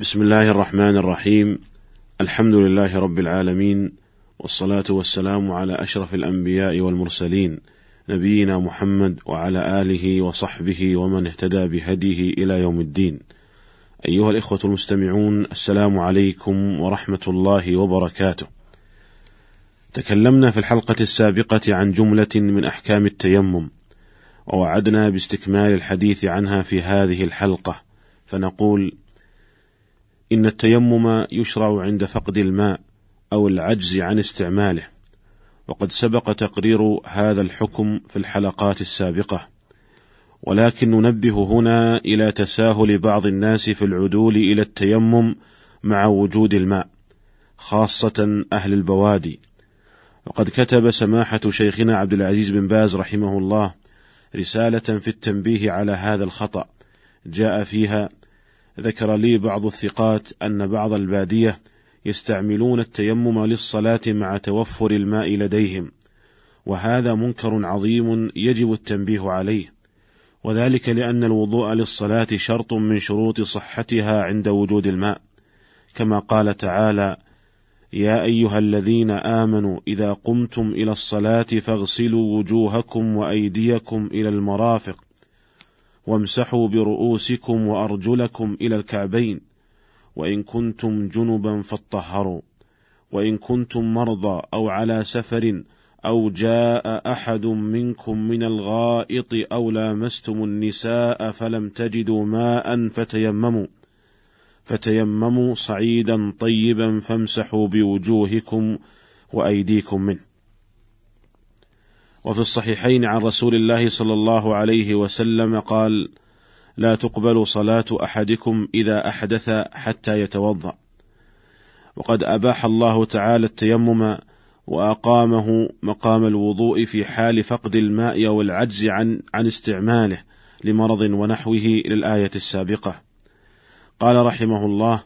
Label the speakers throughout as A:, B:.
A: بسم الله الرحمن الرحيم الحمد لله رب العالمين والصلاة والسلام على أشرف الأنبياء والمرسلين نبينا محمد وعلى آله وصحبه ومن اهتدى بهديه إلى يوم الدين أيها الإخوة المستمعون السلام عليكم ورحمة الله وبركاته تكلمنا في الحلقة السابقة عن جملة من أحكام التيمم ووعدنا باستكمال الحديث عنها في هذه الحلقة فنقول إن التيمم يشرع عند فقد الماء أو العجز عن استعماله، وقد سبق تقرير هذا الحكم في الحلقات السابقة، ولكن ننبه هنا إلى تساهل بعض الناس في العدول إلى التيمم مع وجود الماء، خاصة أهل البوادي، وقد كتب سماحة شيخنا عبد العزيز بن باز رحمه الله رسالة في التنبيه على هذا الخطأ، جاء فيها ذكر لي بعض الثقات أن بعض البادية يستعملون التيمم للصلاة مع توفر الماء لديهم، وهذا منكر عظيم يجب التنبيه عليه، وذلك لأن الوضوء للصلاة شرط من شروط صحتها عند وجود الماء، كما قال تعالى: يا أيها الذين آمنوا إذا قمتم إلى الصلاة فاغسلوا وجوهكم وأيديكم إلى المرافق وامسحوا برؤوسكم وأرجلكم إلى الكعبين وإن كنتم جنبا فاطهروا وإن كنتم مرضى أو على سفر أو جاء أحد منكم من الغائط أو لامستم النساء فلم تجدوا ماء فتيمموا فتيمموا صعيدا طيبا فامسحوا بوجوهكم وأيديكم منه. وفي الصحيحين عن رسول الله صلى الله عليه وسلم قال لا تقبل صلاة أحدكم إذا أحدث حتى يتوضأ. وقد أباح الله تعالى التيمم وأقامه مقام الوضوء في حال فقد الماء أو العجز عن عن استعماله لمرض ونحوه للآية السابقة. قال رحمه الله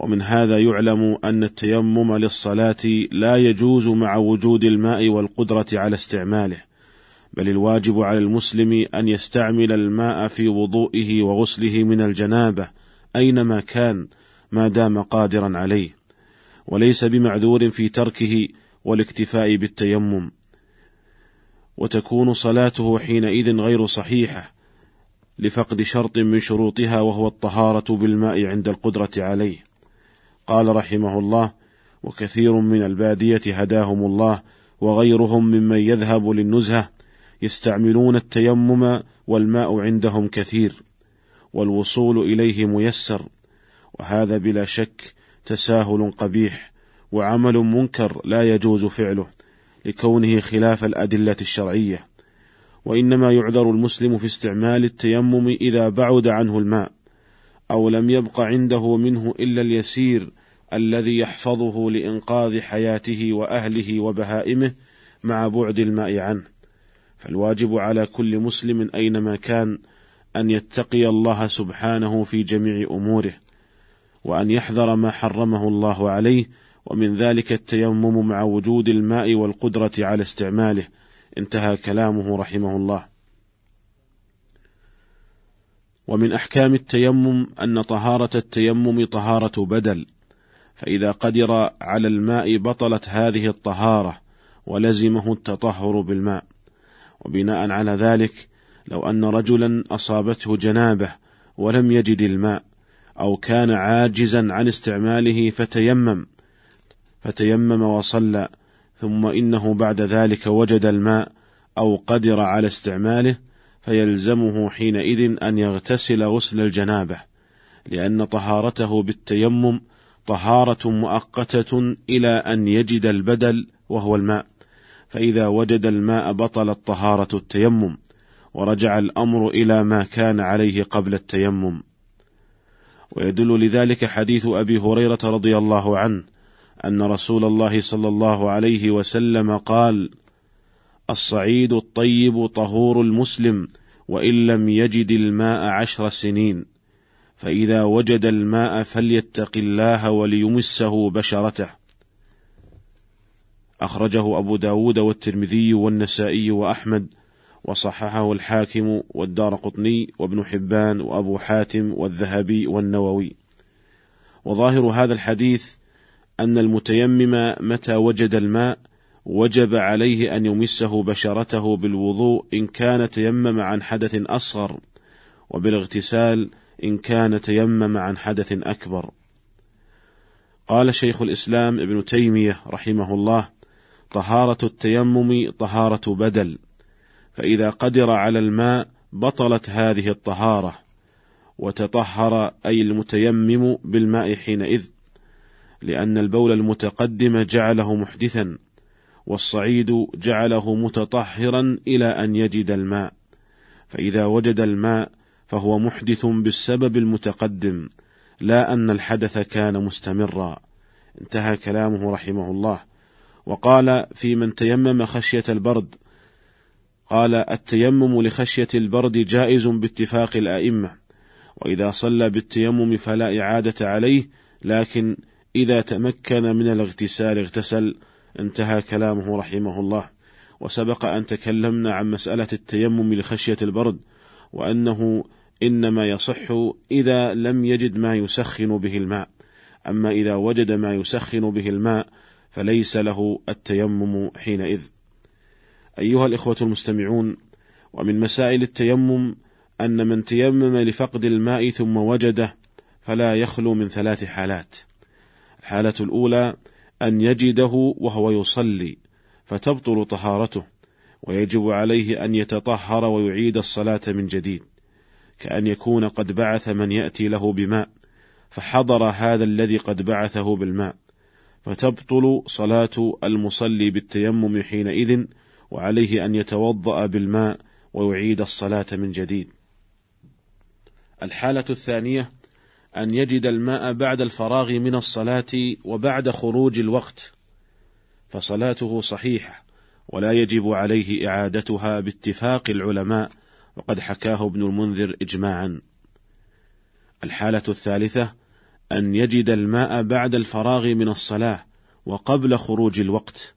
A: ومن هذا يعلم أن التيمم للصلاة لا يجوز مع وجود الماء والقدرة على استعماله، بل الواجب على المسلم أن يستعمل الماء في وضوئه وغسله من الجنابة أينما كان ما دام قادرا عليه، وليس بمعذور في تركه والاكتفاء بالتيمم، وتكون صلاته حينئذ غير صحيحة لفقد شرط من شروطها وهو الطهارة بالماء عند القدرة عليه. قال رحمه الله وكثير من البادية هداهم الله وغيرهم ممن يذهب للنزهة يستعملون التيمم والماء عندهم كثير والوصول إليه ميسر وهذا بلا شك تساهل قبيح وعمل منكر لا يجوز فعله لكونه خلاف الأدلة الشرعية. وإنما يعذر المسلم في استعمال التيمم إذا بعد عنه الماء. أو لم يبق عنده منه إلا اليسير الذي يحفظه لإنقاذ حياته وأهله وبهائمه مع بعد الماء عنه. فالواجب على كل مسلم أينما كان أن يتقي الله سبحانه في جميع أموره وأن يحذر ما حرمه الله عليه ومن ذلك التيمم مع وجود الماء والقدرة على استعماله. انتهى كلامه رحمه الله. ومن أحكام التيمم أن طهارة التيمم طهارة بدل فإذا قدر على الماء بطلت هذه الطهارة ولزمه التطهر بالماء. وبناء على ذلك لو أن رجلا أصابته جنابة ولم يجد الماء أو كان عاجزا عن استعماله فتيمم فتيمم وصلى ثم إنه بعد ذلك وجد الماء أو قدر على استعماله فيلزمه حينئذ أن يغتسل غسل الجنابة لأن طهارته بالتيمم طهارة مؤقتة إلى أن يجد البدل وهو الماء، فإذا وجد الماء بطلت طهارة التيمم، ورجع الأمر إلى ما كان عليه قبل التيمم. ويدل لذلك حديث أبي هريرة رضي الله عنه أن رسول الله صلى الله عليه وسلم قال: الصعيد الطيب طهور المسلم وإن لم يجد الماء عشر سنين. فإذا وجد الماء فليتق الله وليمسه بشرته أخرجه أبو داود والترمذي والنسائي وأحمد وصححه الحاكم والدار قطني وابن حبان وأبو حاتم والذهبي والنووي وظاهر هذا الحديث أن المتيمم متى وجد الماء وجب عليه أن يمسه بشرته بالوضوء إن كان تيمم عن حدث أصغر وبالاغتسال إن كان تيمم عن حدث أكبر. قال شيخ الإسلام ابن تيمية رحمه الله طهارة التيمم طهارة بدل فإذا قدر على الماء بطلت هذه الطهارة وتطهر أي المتيمم بالماء حينئذ لأن البول المتقدم جعله محدثا. والصعيد جعله متطهرا إلى أن يجد الماء. فإذا وجد الماء فهو محدث بالسبب المتقدم لا أن الحدث كان مستمرا. انتهى كلامه رحمه الله. وقال في من تيمم خشية البرد قال التيمم لخشية البرد جائز باتفاق الأئمة وإذا صلى بالتيمم فلا إعادة عليه لكن إذا تمكن من الاغتسال اغتسل انتهى كلامه رحمه الله. وسبق أن تكلمنا عن مسألة التيمم لخشية البرد وأنه إنما يصح إذا لم يجد ما يسخن به الماء. أما إذا وجد ما يسخن به الماء فليس له التيمم حينئذ. أيها الإخوة المستمعون ومن مسائل التيمم أن من تيمم لفقد الماء ثم وجده فلا يخلو من ثلاث حالات. الحالة الأولى أن يجده وهو يصلي فتبطل طهارته ويجب عليه أن يتطهر ويعيد الصلاة من جديد كأن يكون قد بعث من يأتي له بماء فحضر هذا الذي قد بعثه بالماء فتبطل صلاة المصلي بالتيمم حينئذ وعليه أن يتوضأ بالماء ويعيد الصلاة من جديد. الحالة الثانية أن يجد الماء بعد الفراغ من الصلاة وبعد خروج الوقت، فصلاته صحيحة ولا يجب عليه إعادتها باتفاق العلماء وقد حكاه ابن المنذر إجماعا. الحالة الثالثة أن يجد الماء بعد الفراغ من الصلاة وقبل خروج الوقت،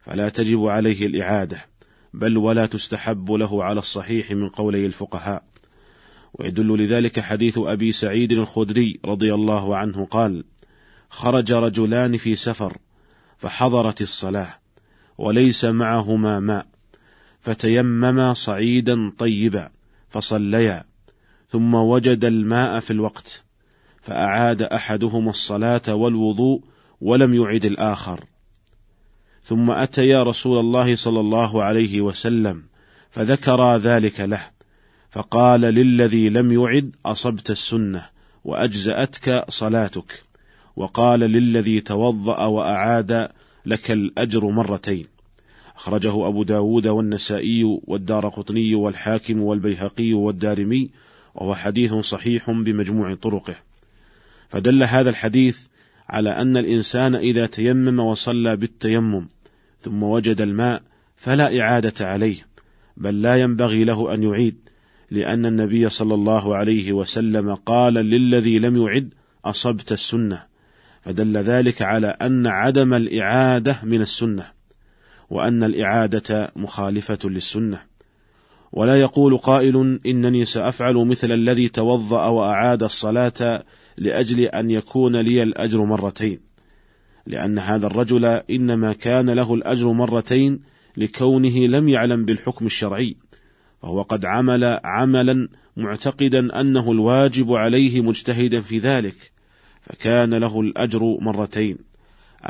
A: فلا تجب عليه الإعادة، بل ولا تستحب له على الصحيح من قولي الفقهاء. ويدل لذلك حديث أبي سعيد الخدري رضي الله عنه قال: خرج رجلان في سفر فحضرت الصلاة وليس معهما ماء فتيمما صعيدا طيبا فصليا ثم وجد الماء في الوقت فأعاد أحدهما الصلاة والوضوء ولم يعد الآخر. ثم أتيا رسول الله صلى الله عليه وسلم فذكرا ذلك له فقال للذي لم يعد أصبت السنة وأجزأتك صلاتك. وقال للذي توضأ وأعاد لك الأجر مرتين. أخرجه أبو داود والنسائي والدار قطني والحاكم والبيهقي والدارمي وهو حديث صحيح بمجموع طرقه. فدل هذا الحديث على أن الإنسان إذا تيمم وصلى بالتيمم ثم وجد الماء فلا إعادة عليه بل لا ينبغي له أن يعيد. لأن النبي صلى الله عليه وسلم قال للذي لم يعد أصبت السنة. فدل ذلك على أن عدم الإعادة من السنة وأن الإعادة مخالفة للسنة. ولا يقول قائل إنني سأفعل مثل الذي توضأ وأعاد الصلاة لأجل أن يكون لي الأجر مرتين. لأن هذا الرجل إنما كان له الأجر مرتين لكونه لم يعلم بالحكم الشرعي. فهو قد عمل عملا معتقدا أنه الواجب عليه مجتهدا في ذلك فكان له الأجر مرتين.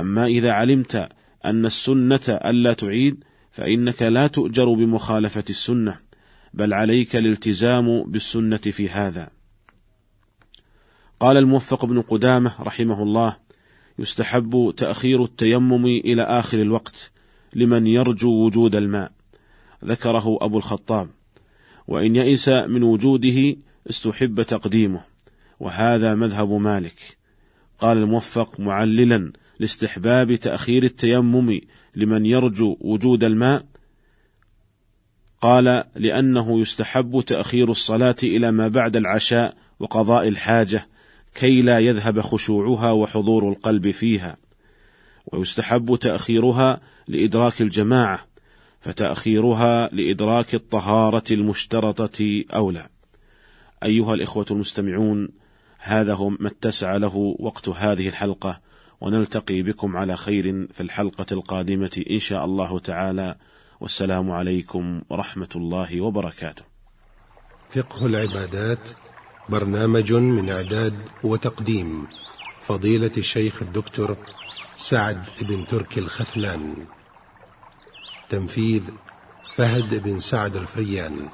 A: أما إذا علمت أن السنة ألا تعيد فإنك لا تؤجر بمخالفة السنة بل عليك الالتزام بالسنة في هذا. قال الموفق بن قدامة رحمه الله يستحب تأخير التيمم إلى آخر الوقت لمن يرجو وجود الماء. ذكره أبو الخطاب. وإن يئس من وجوده استحب تقديمه. وهذا مذهب مالك. قال الموفق معللا لاستحباب تأخير التيمم لمن يرجو وجود الماء. قال لأنه يستحب تأخير الصلاة إلى ما بعد العشاء وقضاء الحاجة كي لا يذهب خشوعها وحضور القلب فيها. ويستحب تأخيرها لإدراك الجماعة فتأخيرها لإدراك الطهارة المشترطة أولى أيها الإخوة المستمعون هذا هو ما اتسع له وقت هذه الحلقة ونلتقي بكم على خير في الحلقة القادمة إن شاء الله تعالى. والسلام عليكم ورحمة الله وبركاته.
B: فقه العبادات برنامج من إعداد وتقديم فضيلة الشيخ الدكتور سعد بن تركي الخثلان. تنفيذ فهد بن سعد الفريان.